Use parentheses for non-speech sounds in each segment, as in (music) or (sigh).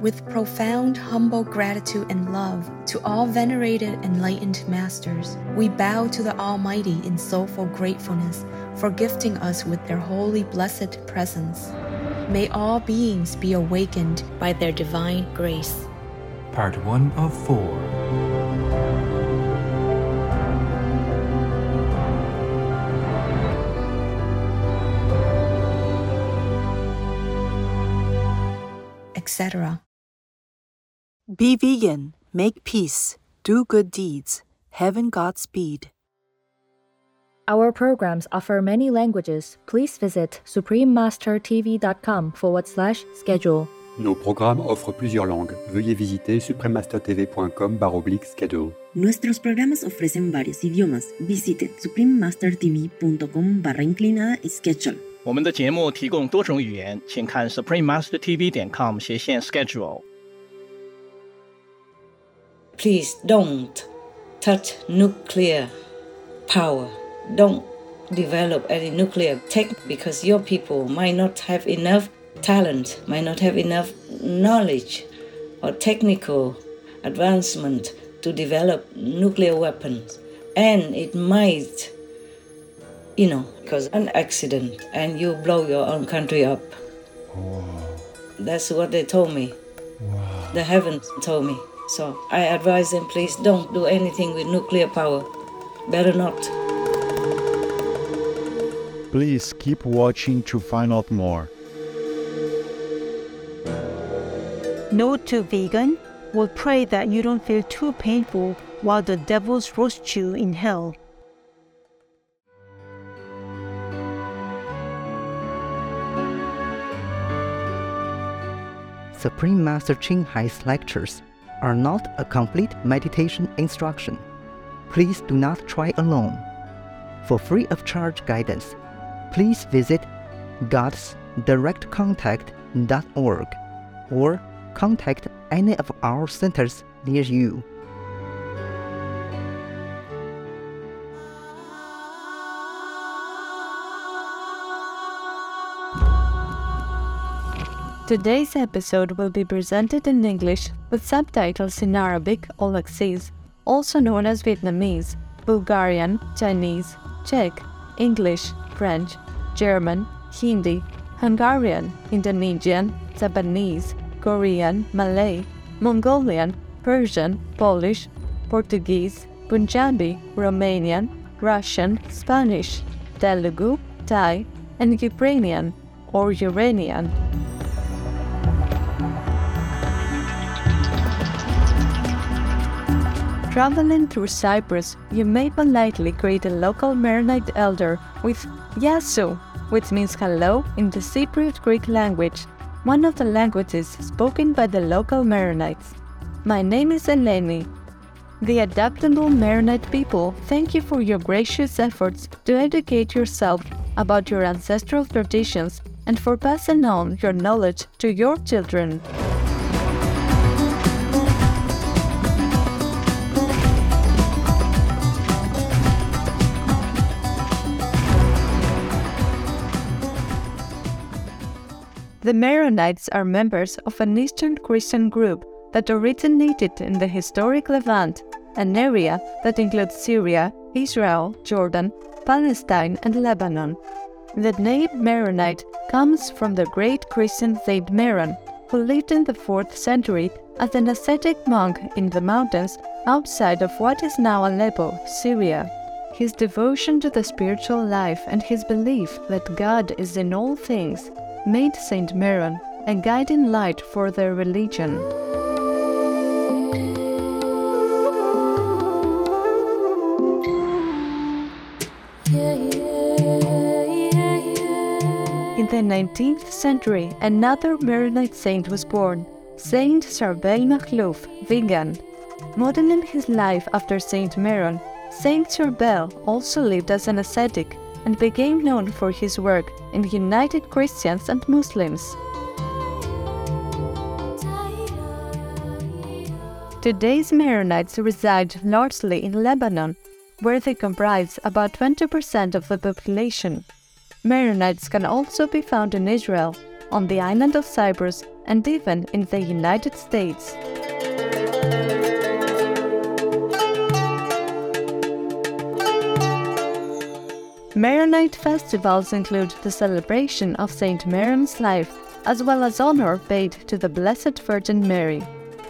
With profound, humble gratitude and love to all venerated enlightened masters, we bow to the Almighty in soulful gratefulness for gifting us with their holy, blessed presence. May all beings be awakened by their divine grace. Part 1 of 4. etc. Be vegan, make peace, do good deeds, heaven Godspeed. Our programs offer many languages. Please visit suprememastertv.com forward slash schedule. Nos programmes offrent plusieurs langues. Veuillez visiter suprememastertv.com schedule. Nuestros programas ofrecen varios idiomas. Visite suprememastertv.com barra inclinada schedule. 我们的节目提供多种语言，请看 suprememastertv 点 com 斜线 schedule。 Please don't touch nuclear power. Don't develop any nuclear tech because your people might not have enough talent, might not have enough knowledge or technical advancement to develop nuclear weapons. And it might, you know, cause an accident and you blow your own country up. That's what they told me. The heavens told me. So I advise them, please don't do anything with nuclear power. Better not. Please keep watching to find out more. No to vegan will pray that you don't feel too painful while the devils roast you in hell. Supreme Master Ching Hai's lectures are not a complete meditation instruction. Please do not try alone. For free of charge guidance, please visit godsdirectcontact.org or contact any of our centers near you. Today's episode will be presented in English with subtitles in Arabic or Aulacese, also known as Vietnamese, Bulgarian, Chinese, Czech, English, French, German, Hindi, Hungarian, Indonesian, Japanese, Korean, Malay, Mongolian, Persian, Polish, Portuguese, Punjabi, Romanian, Russian, Spanish, Telugu, Thai, and Ukrainian or Uranian. Traveling through Cyprus, you may politely greet a local Maronite elder with Yasu, which means hello in the Cypriot Greek language, one of the languages spoken by the local Maronites. My name is Eleni. The adaptable Maronite people thank you for your gracious efforts to educate yourself about your ancestral traditions and for passing on your knowledge to your children. The Maronites are members of an Eastern Christian group that originated in the historic Levant, an area that includes Syria, Israel, Jordan, Palestine, and Lebanon. The name Maronite comes from the great Christian Saint Maron, who lived in the 4th century as an ascetic monk in the mountains outside of what is now Aleppo, Syria. His devotion to the spiritual life and his belief that God is in all things made Saint Maron a guiding light for their religion. In the 19th century, another Maronite saint was born, Saint Charbel Makhlouf, vegan. Modeling his life after Saint Maron, Saint Charbel also lived as an ascetic and became known for his work in united Christians and Muslims. Today's Maronites reside largely in Lebanon, where they comprise about 20% of the population. Maronites can also be found in Israel, on the island of Cyprus, and even in the United States. Maronite festivals include the celebration of Saint Maron's life, as well as honor paid to the Blessed Virgin Mary.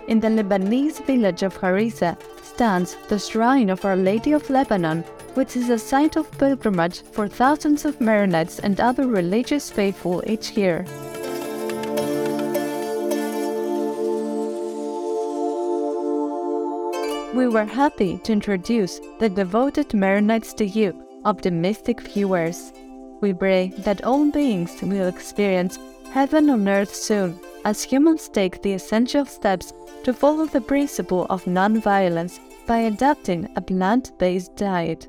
In the Lebanese village of Harissa stands the shrine of Our Lady of Lebanon, which is a site of pilgrimage for thousands of Maronites and other religious faithful each year. We were happy to introduce the devoted Maronites to you, optimistic viewers. We pray that all beings will experience heaven on earth soon as humans take the essential steps to follow the principle of non-violence by adopting a plant-based diet.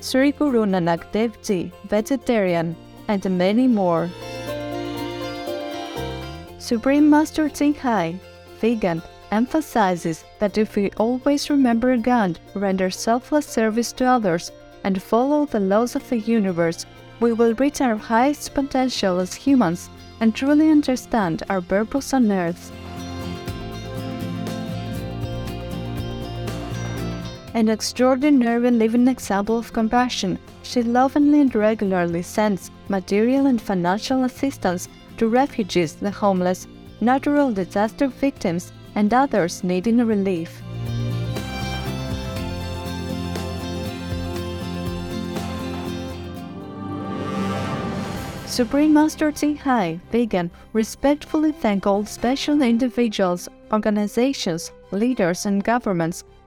Sri Guru Nanak Dev Ji, vegetarian, and many more. Supreme Master Ching Hai, vegan, emphasizes that if we always remember God, render selfless service to others, and follow the laws of the universe, we will reach our highest potential as humans and truly understand our purpose on earth. An extraordinary living example of compassion, she lovingly and regularly sends material and financial assistance to refugees, the homeless, natural disaster victims, and others needing relief. Supreme Master Ching Hai, vegan, respectfully thank all special individuals, organizations, leaders, and governments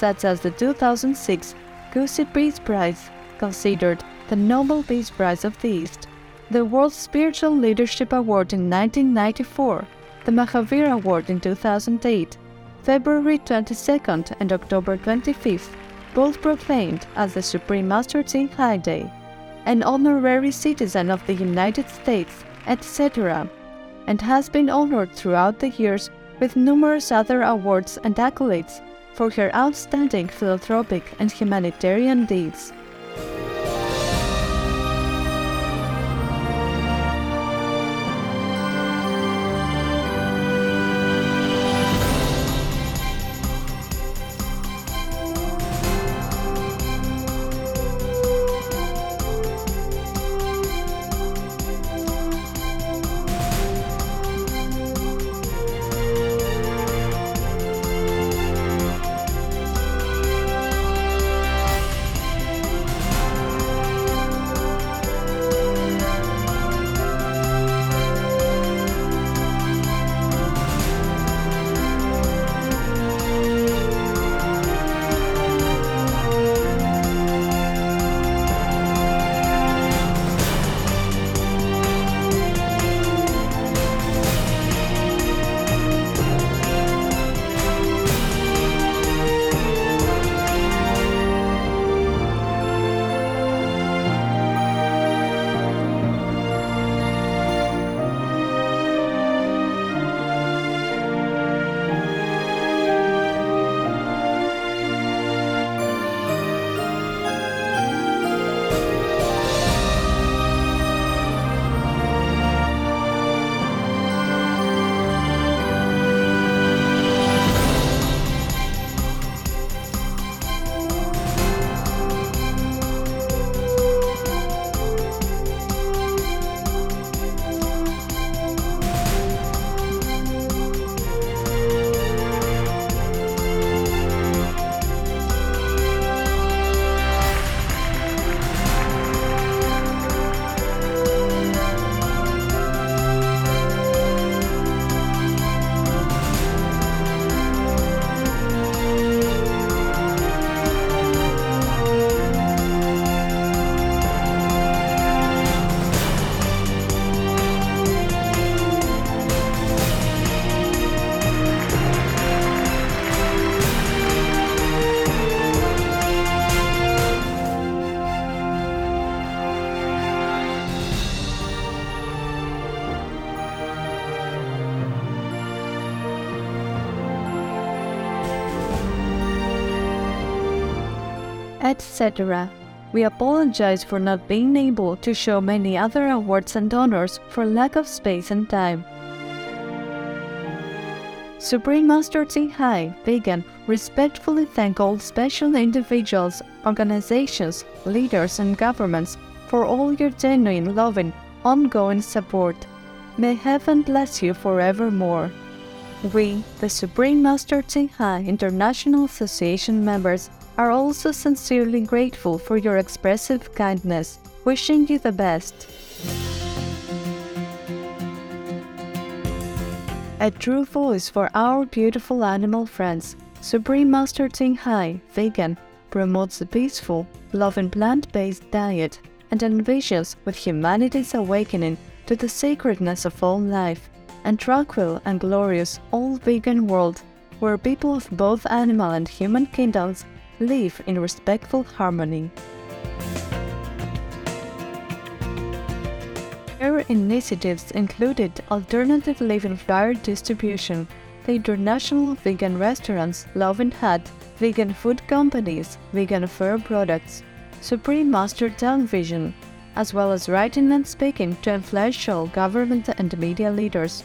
such as the 2006 Gusi Peace Prize, considered the Nobel Peace Prize of the East, the World Spiritual Leadership Award in 1994, the Mahavir Award in 2008, February 22nd and October 25th, both proclaimed as the Supreme Master Ching Hai Day, an honorary citizen of the United States, etc., and has been honored throughout the years with numerous other awards and accolades for her outstanding philanthropic and humanitarian deeds. Etc. We apologize for not being able to show many other awards and honors for lack of space and time. Supreme Master Ching Hai, vegan, respectfully thank all special individuals, organizations, leaders, and governments for all your genuine, loving, ongoing support. May heaven bless you forevermore. We, the Supreme Master Ching International Association members, are also sincerely grateful for your expressive kindness, wishing you the best. A true voice for our beautiful animal friends, Supreme Master Ching Hai, vegan, promotes a peaceful, loving plant based diet and envisions with humanity's awakening to the sacredness of all life and tranquil and glorious all vegan world where people of both animal and human kingdoms live in respectful harmony. Her initiatives included alternative living flyer distribution, the International Vegan Restaurants Loving Hut, vegan food companies, vegan fur products, Supreme Master Television, as well as writing and speaking to influential government and media leaders,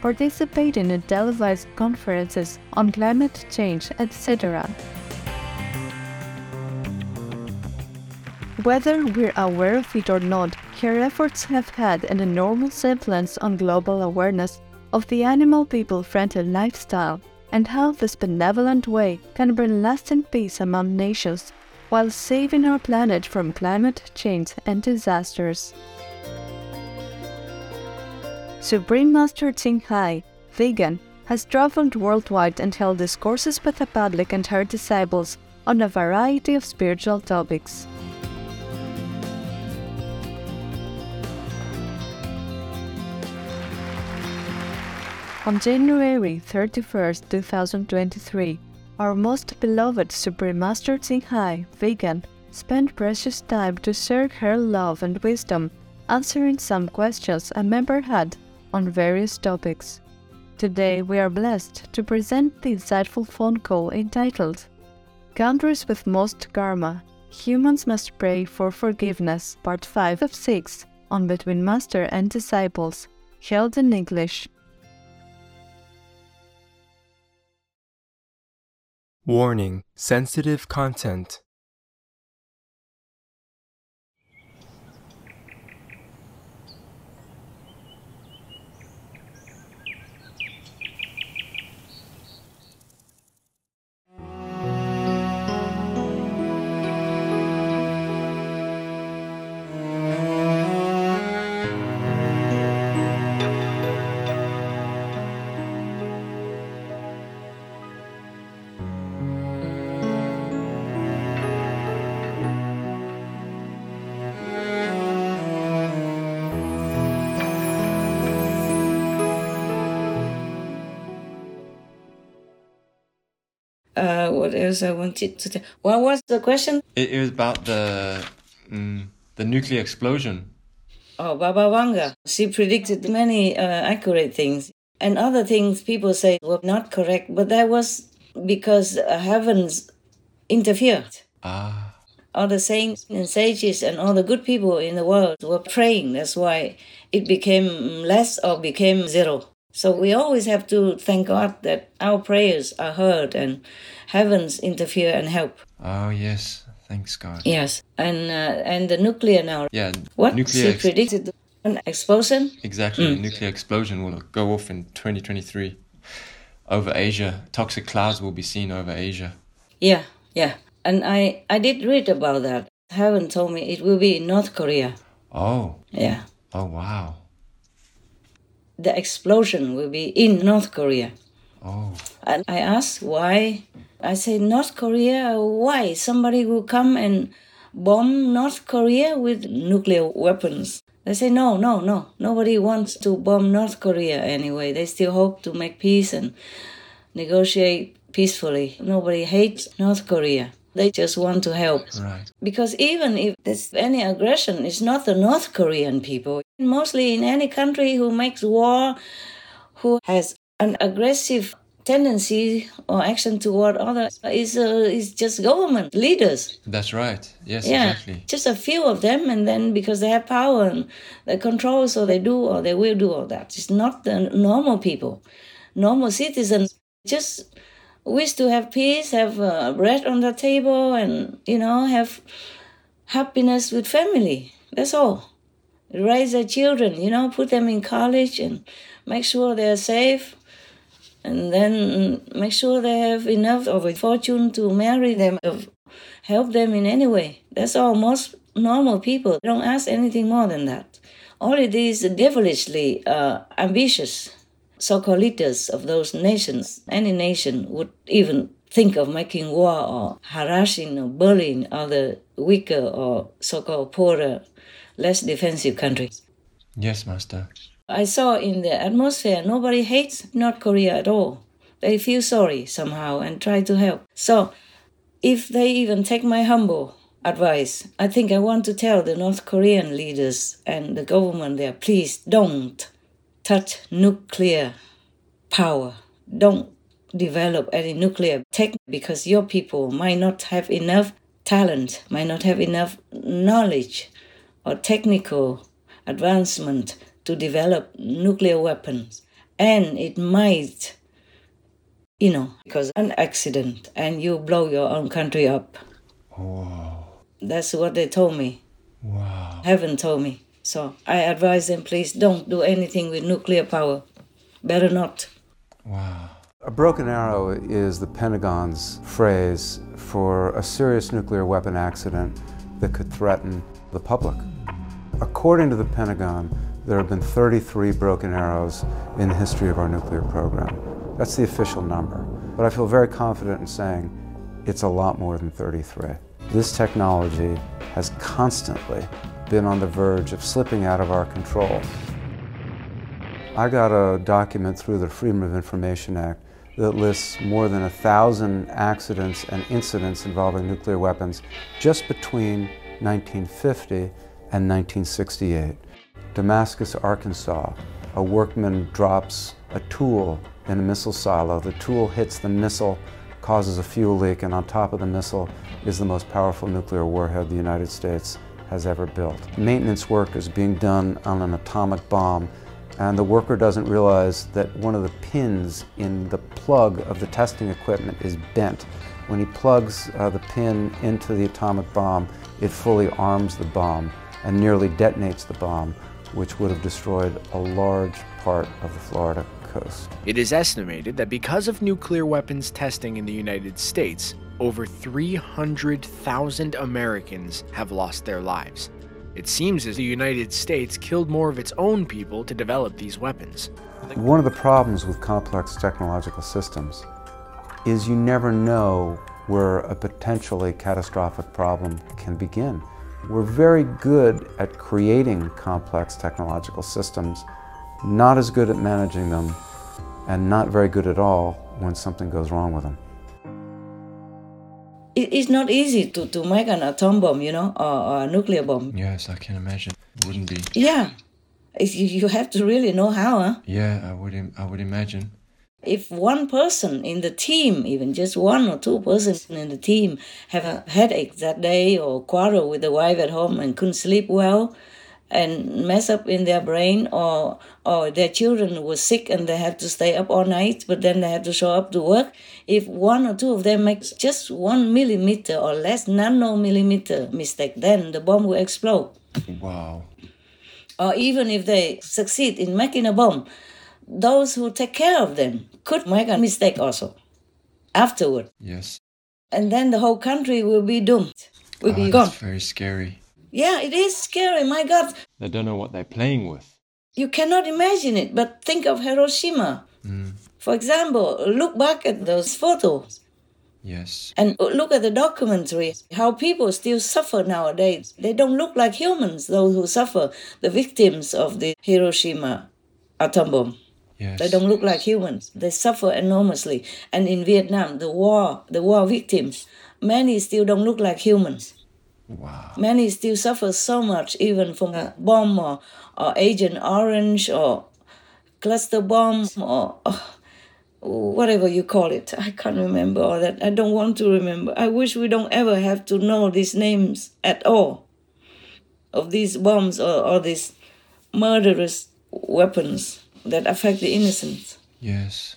participating in televised conferences on climate change, etc. Whether we're aware of it or not, her efforts have had an enormous influence on global awareness of the animal people friendly lifestyle and how this benevolent way can bring lasting peace among nations while saving our planet from climate change and disasters. Supreme Master Ching Hai, vegan, has traveled worldwide and held discourses with the public and her disciples on a variety of spiritual topics. On January 31, 2023, our most beloved Supreme Master Ching Hai, vegan, spent precious time to share her love and wisdom, answering some questions a member had on various topics. Today, we are blessed to present the insightful phone call entitled Countries with Most Karma Humans Must Pray for Forgiveness, Part 5 of 6, on Between Master and Disciples, held in English. Warning Sensitive content. What else I wanted to tell? What was the question? It, it was about the mm, the nuclear explosion. Oh, Baba Vanga. She predicted many uh, accurate things. And other things people say were not correct, but that was because uh, heavens interfered. Ah. All the saints and sages and all the good people in the world were praying. That's why it became less or became zero. So we always have to thank God that our prayers are heard and heavens interfere and help. Oh yes, thanks God. Yes, and uh, and the nuclear now. Yeah. What Nuclear she predicted an explosion. Exactly. Mm. A nuclear explosion will go off in 2023 over Asia. Toxic clouds will be seen over Asia. Yeah, yeah, and I I did read about that. Heaven told me it will be in North Korea. Oh. Yeah, Oh wow. The explosion will be in North Korea. Oh. And I asked why. I say North Korea. Why somebody will come and bomb North Korea with nuclear weapons? They say no, no, no. Nobody wants to bomb North Korea anyway. They still hope to make peace and negotiate peacefully. Nobody hates North Korea. They just want to help. Right. Because even if there's any aggression, it's not the North Korean people. Mostly in any country who makes war, who has an aggressive tendency or action toward others is uh, is just government leaders. That's right. Yes, yeah, exactly. just a few of them, and then because they have power and they control, so they do or they will do all that. It's not the normal people, normal citizens. Just wish to have peace, have uh, bread on the table, and you know have happiness with family. That's all. Raise their children, you know, put them in college and make sure they're safe and then make sure they have enough of a fortune to marry them, help them in any way. That's all most normal people don't ask anything more than that. All these devilishly uh, ambitious so-called leaders of those nations, any nation would even think of making war or harassing or bullying other weaker or so-called poorer, less defensive countries. Yes, Master. I saw in the atmosphere nobody hates North Korea at all. They feel sorry somehow and try to help. So, if they even take my humble advice, I think I want to tell the North Korean leaders and the government there please don't touch nuclear power. Don't develop any nuclear tech because your people might not have enough talent, might not have enough knowledge or technical advancement to develop nuclear weapons. And it might, you know, because an accident and you blow your own country up. Oh. That's what they told me. Wow. Heaven told me. So I advise them, please don't do anything with nuclear power. Better not. Wow. A broken arrow is the Pentagon's phrase for a serious nuclear weapon accident that could threaten the public. According to the Pentagon, there have been 33 broken arrows in the history of our nuclear program. That's the official number. But I feel very confident in saying it's a lot more than 33. This technology has constantly been on the verge of slipping out of our control. I got a document through the Freedom of Information Act that lists more than a thousand accidents and incidents involving nuclear weapons just between 1950 and 1968. Damascus, Arkansas, a workman drops a tool in a missile silo. The tool hits the missile, causes a fuel leak, and on top of the missile is the most powerful nuclear warhead the United States has ever built. Maintenance work is being done on an atomic bomb and the worker doesn't realize that one of the pins in the plug of the testing equipment is bent. When he plugs uh, the pin into the atomic bomb, it fully arms the bomb and nearly detonates the bomb, which would have destroyed a large part of the Florida coast. It is estimated that because of nuclear weapons testing in the United States, over 300,000 Americans have lost their lives. It seems as the United States killed more of its own people to develop these weapons. One of the problems with complex technological systems is you never know where a potentially catastrophic problem can begin. We're very good at creating complex technological systems, not as good at managing them, and not very good at all when something goes wrong with them it, it's not easy to, to make an atom bomb, you know, or, or a nuclear bomb. Yes, I can imagine. It wouldn't be. Yeah, it's, you have to really know how, huh? Yeah, I would. I would imagine. If one person in the team, even just one or two persons in the team, have a headache that day or quarrel with the wife at home and couldn't sleep well, and mess up in their brain or or their children were sick and they had to stay up all night but then they had to show up to work. If one or two of them makes just one millimeter or less nanomillimeter mistake then the bomb will explode. Wow. Or even if they succeed in making a bomb those who take care of them could make a mistake also afterward. Yes. And then the whole country will be doomed. Will oh, ah, be gone. very scary yeah, it is scary. My God. They don't know what they're playing with. You cannot imagine it, but think of Hiroshima. Mm. For example, look back at those photos. Yes. And look at the documentary, how people still suffer nowadays. They don't look like humans, those who suffer, the victims of the Hiroshima atom bomb. Yes. They don't look like humans. They suffer enormously. And in Vietnam, the war, the war victims, many still don't look like humans. Wow. Many still suffer so much, even from a bomb or, or Agent Orange or cluster bomb or, oh, whatever you call it. I can't remember all that. I don't want to remember. I wish we don't ever have to know these names at all of these bombs or, or these murderous weapons that affect the innocent. Yes.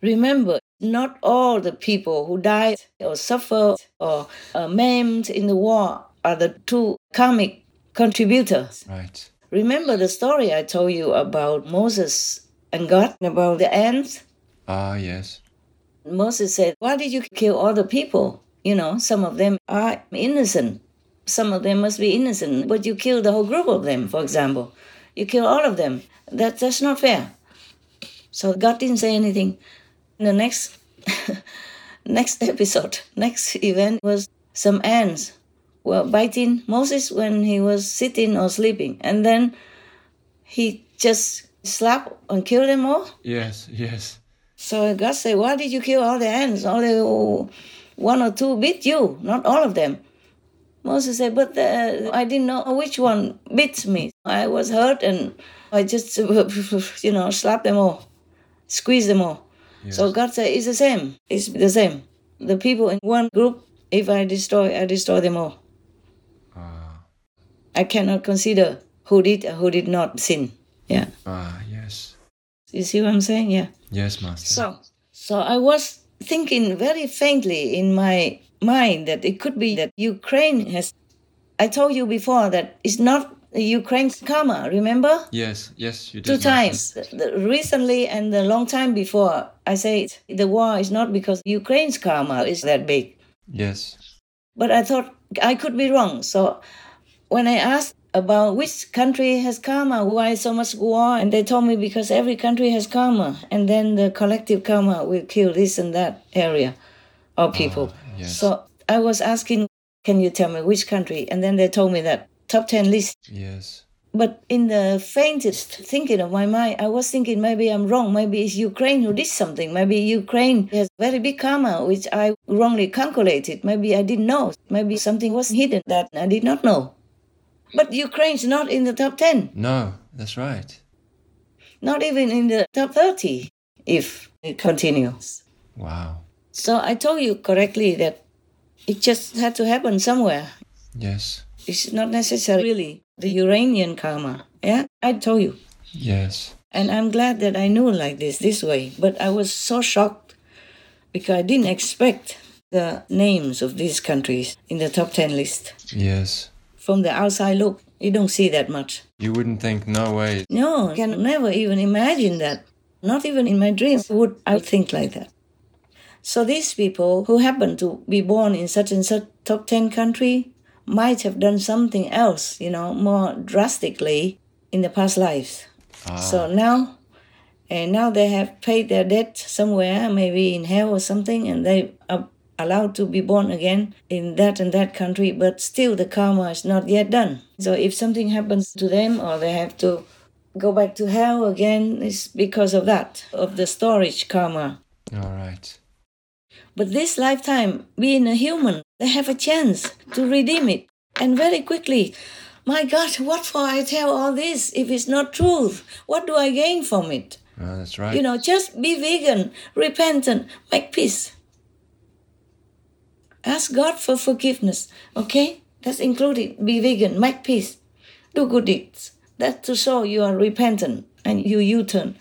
Remember, not all the people who died or suffered or uh, maimed in the war are the true karmic contributors. Right. Remember the story I told you about Moses and God, about the ants? Ah, yes. Moses said, Why did you kill all the people? You know, some of them are innocent. Some of them must be innocent, but you kill the whole group of them, for example. You kill all of them. That, that's not fair. So God didn't say anything. The next (laughs) next episode, next event was some ants were biting Moses when he was sitting or sleeping, and then he just slapped and killed them all. Yes, yes. So God said, "Why did you kill all the ants? Only one or two bit you, not all of them." Moses said, "But uh, I didn't know which one bit me. I was hurt, and I just, (laughs) you know, slapped them all, squeezed them all." So God said, "It's the same. It's the same. The people in one group, if I destroy, I destroy them all." I cannot consider who did or who did not sin. Yeah. Ah, yes. You see what I'm saying? Yeah. Yes, Master. So, so I was thinking very faintly in my mind that it could be that Ukraine has. I told you before that it's not Ukraine's karma. Remember? Yes, yes, you did. Two times, recently and a long time before. I say the war is not because Ukraine's karma is that big. Yes. But I thought I could be wrong, so when I asked about which country has karma, why so much war, and they told me because every country has karma, and then the collective karma will kill this and that area or ah, people. yes. So I was asking, can you tell me which country? And then they told me that top 10 list. Yes. But in the faintest thinking of my mind, I was thinking maybe I'm wrong. Maybe it's Ukraine who did something. Maybe Ukraine has very big karma, which I wrongly calculated. Maybe I didn't know. Maybe something was hidden that I did not know. But Ukraine's not in the top 10, No, that's right. not even in the top 30 if it continues. Wow. So I told you correctly that it just had to happen somewhere. Yes. It's not necessarily really the Uranian karma. Yeah, I told you. Yes. And I'm glad that I knew like this, this way. But I was so shocked because I didn't expect the names of these countries in the top 10 list. Yes. From the outside look, you don't see that much. You wouldn't think, no way. No, I can never even imagine that. Not even in my dreams would I think like that. So these people who happen to be born in such and such top 10 country might have done something else, you know, more drastically in the past lives. Ah. So now, and now they have paid their debt somewhere, maybe in hell or something, and they are allowed to be born again in that and that country, but still the karma is not yet done. So if something happens to them or they have to go back to hell again, it's because of that, of the storage karma. All right. But this lifetime, being a human, they have a chance to redeem it. And very quickly, my God, what for I tell all this if it's not truth? What do I gain from it? Oh, that's right. You know, just be vegan, repentant, make peace. Ask God for forgiveness, okay? That's included. Be vegan, make peace, do good deeds. That's to show you are repentant and you U turn.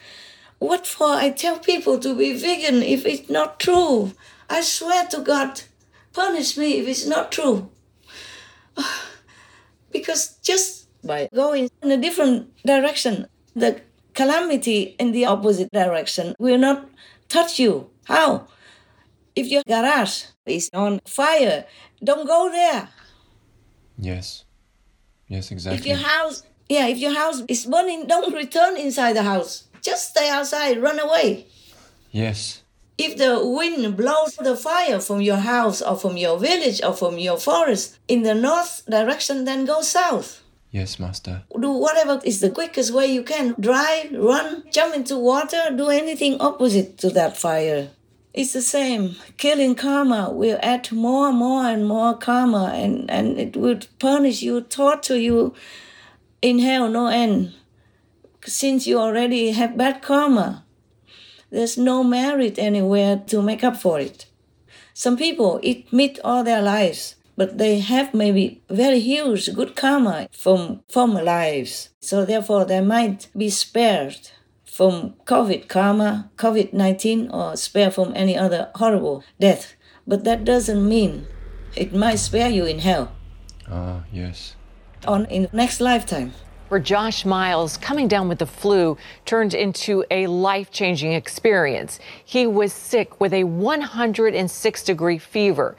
What for I tell people to be vegan if it's not true? I swear to God, punish me if it's not true. (sighs) Because just by going in a different direction, the calamity in the opposite direction will not touch you. How? If your garage is on fire, don't go there. Yes. Yes, exactly. If exactly. your house, yeah, if your house is burning, don't return inside the house. Just stay outside, run away. Yes. If the wind blows the fire from your house or from your village or from your forest in the north direction, then go south. Yes, Master. Do whatever is the quickest way you can. Drive, run, jump into water, do anything opposite to that fire. It's the same. Killing karma will add more, and more, and more karma, and, and it will punish you, torture you in hell, no end. Since you already have bad karma, there's no merit anywhere to make up for it. Some people eat meat all their lives, but they have maybe very huge good karma from former lives. So therefore they might be spared from COVID karma, COVID 19, or spared from any other horrible death. But that doesn't mean it might spare you in hell. Ah, yes. On in next lifetime. For Josh Miles, coming down with the flu turned into a life changing experience. He was sick with a 106 degree fever.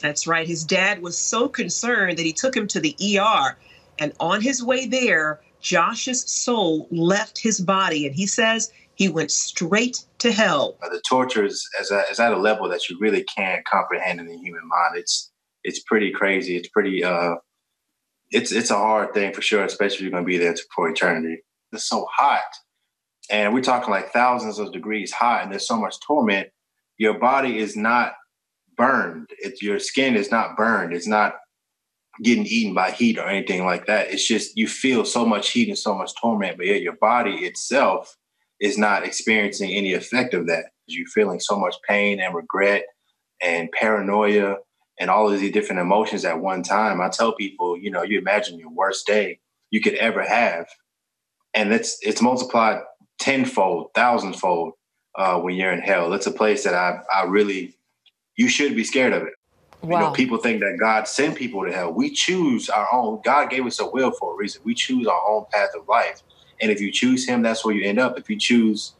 That's right. His dad was so concerned that he took him to the ER. And on his way there, Josh's soul left his body. And he says he went straight to hell. The torture is, is, at, is at a level that you really can't comprehend in the human mind. It's it's pretty crazy. It's pretty uh, it's it's a hard thing for sure, especially if you're going to be there for eternity. It's so hot, and we're talking like thousands of degrees hot, and there's so much torment. Your body is not burned. It's your skin is not burned. It's not getting eaten by heat or anything like that. It's just you feel so much heat and so much torment, but yet your body itself is not experiencing any effect of that. You're feeling so much pain and regret and paranoia and all of these different emotions at one time. I tell people, you know, you imagine your worst day you could ever have, and it's it's multiplied tenfold, thousandfold uh, when you're in hell. It's a place that I I really you should be scared of it. Wow. You know, people think that God sent people to hell. We choose our own. God gave us a will for a reason. We choose our own path of life, and if you choose Him, that's where you end up. If you choose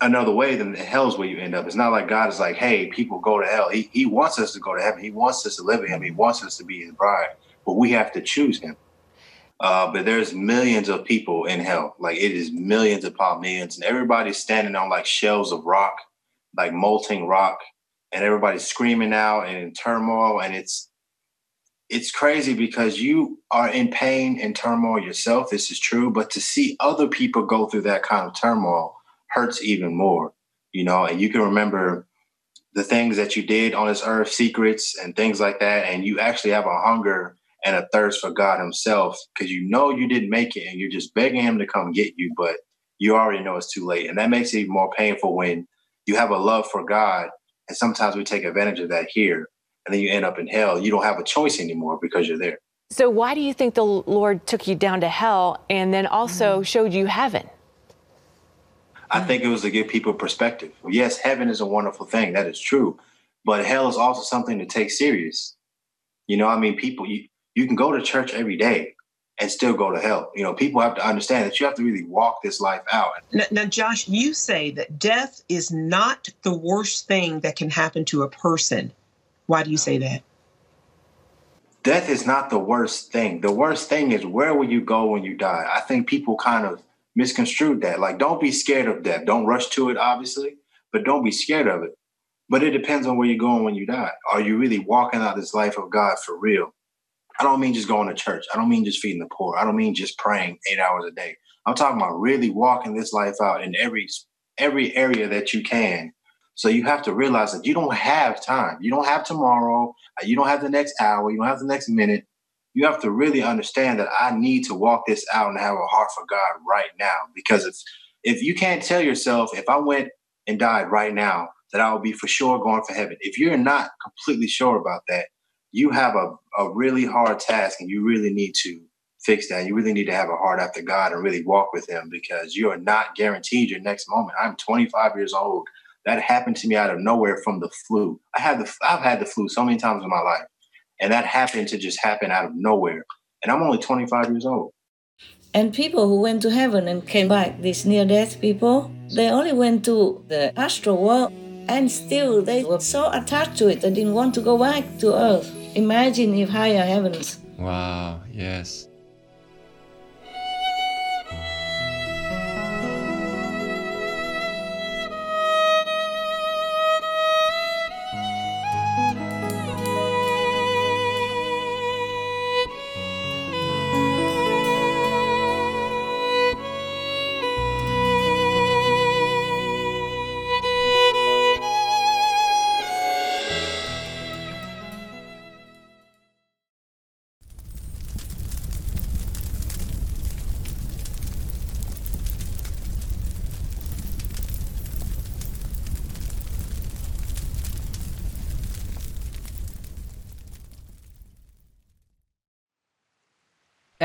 another way, then hell's where you end up. It's not like God is like, hey, people go to hell. He, he wants us to go to heaven. He wants us to live with him. He wants us to be his bride. But we have to choose him. Uh, but there's millions of people in hell. Like it is millions upon millions. And everybody's standing on like shelves of rock, like molting rock. And everybody's screaming out and in turmoil. And it's it's crazy because you are in pain and turmoil yourself. This is true. But to see other people go through that kind of turmoil hurts even more, you know, and you can remember the things that you did on this earth, secrets and things like that, and you actually have a hunger and a thirst for God Himself because you know you didn't make it and you're just begging Him to come get you, but you already know it's too late. And that makes it even more painful when you have a love for God, and sometimes we take advantage of that here, and then you end up in hell. You don't have a choice anymore because you're there. So, why do you think the Lord took you down to hell and then also mm-hmm. showed you heaven? I think it was to give people perspective. Yes, heaven is a wonderful thing. That is true. But hell is also something to take serious. You know, I mean, people, you, you can go to church every day and still go to hell. You know, people have to understand that you have to really walk this life out. Now, now, Josh, you say that death is not the worst thing that can happen to a person. Why do you say that? Death is not the worst thing. The worst thing is where will you go when you die? I think people kind of misconstrued that. Like, don't be scared of death. Don't rush to it, obviously, but don't be scared of it. But it depends on where you're going when you die. Are you really walking out this life of God for real? I don't mean just going to church. I don't mean just feeding the poor. I don't mean just praying eight hours a day. I'm talking about really walking this life out in every every area that you can. So you have to realize that you don't have time. You don't have tomorrow. You don't have the next hour. You don't have the next minute you have to really understand that I need to walk this out and have a heart for God right now. Because if if you can't tell yourself, if I went and died right now, that I will be for sure going for heaven. If you're not completely sure about that, you have a, a really hard task and you really need to fix that. You really need to have a heart after God and really walk with Him because you are not guaranteed your next moment. I'm 25 years old. That happened to me out of nowhere from the flu. I had the I've had the flu so many times in my life. And that happened to just happen out of nowhere. And I'm only 25 years old. And people who went to heaven and came back, these near death people, they only went to the astral world and still they were so attached to it they didn't want to go back to earth. Imagine if higher heavens. Wow, yes.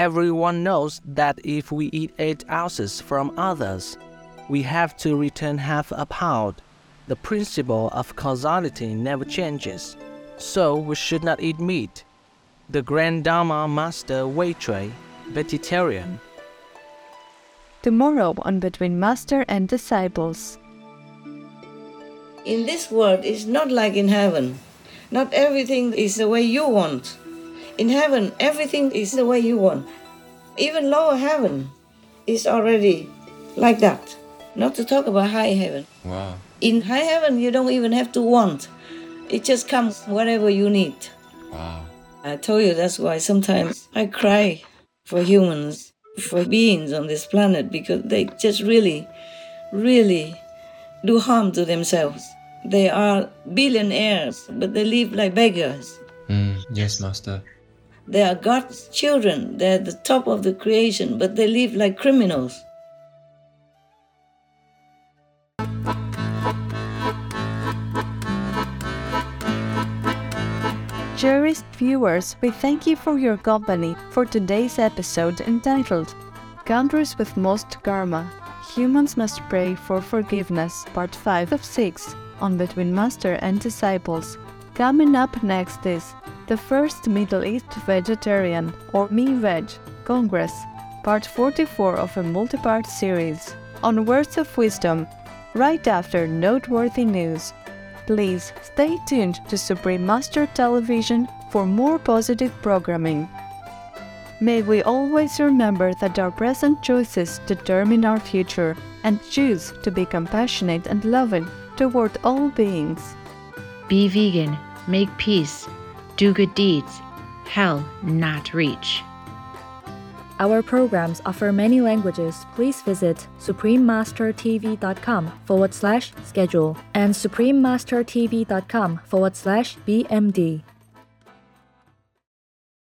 Everyone knows that if we eat 8 ounces from others, we have to return half a pound. The principle of causality never changes, so we should not eat meat. The Grand Dharma Master Wei Chueh, vegetarian. Tomorrow on Between Master and Disciples. In this world, it's not like in heaven. Not everything is the way you want. In heaven, everything is the way you want. Even lower heaven is already like that. Not to talk about high heaven. Wow. In high heaven, you don't even have to want. It just comes whatever you need. Wow. I told you that's why sometimes I cry for humans, for beings on this planet, because they just really, really do harm to themselves. They are billionaires, but they live like beggars. Mm, yes, Master. They are God's children. They're the top of the creation, but they live like criminals. Cherished viewers, we thank you for your company for today's episode entitled Countries with Most Karma. Humans Must Pray for Forgiveness, Part 5 of 6 on Between Master and Disciples. Coming up next is the First Middle East Vegetarian or Me Veg Congress, Part 44 of a multi part series on Words of Wisdom, right after noteworthy news. Please stay tuned to Supreme Master Television for more positive programming. May we always remember that our present choices determine our future and choose to be compassionate and loving toward all beings. Be vegan, make peace, do good deeds, hell not reach. Our programs offer many languages. Please visit suprememastertv.com forward slash schedule and suprememastertv.com forward slash BMD.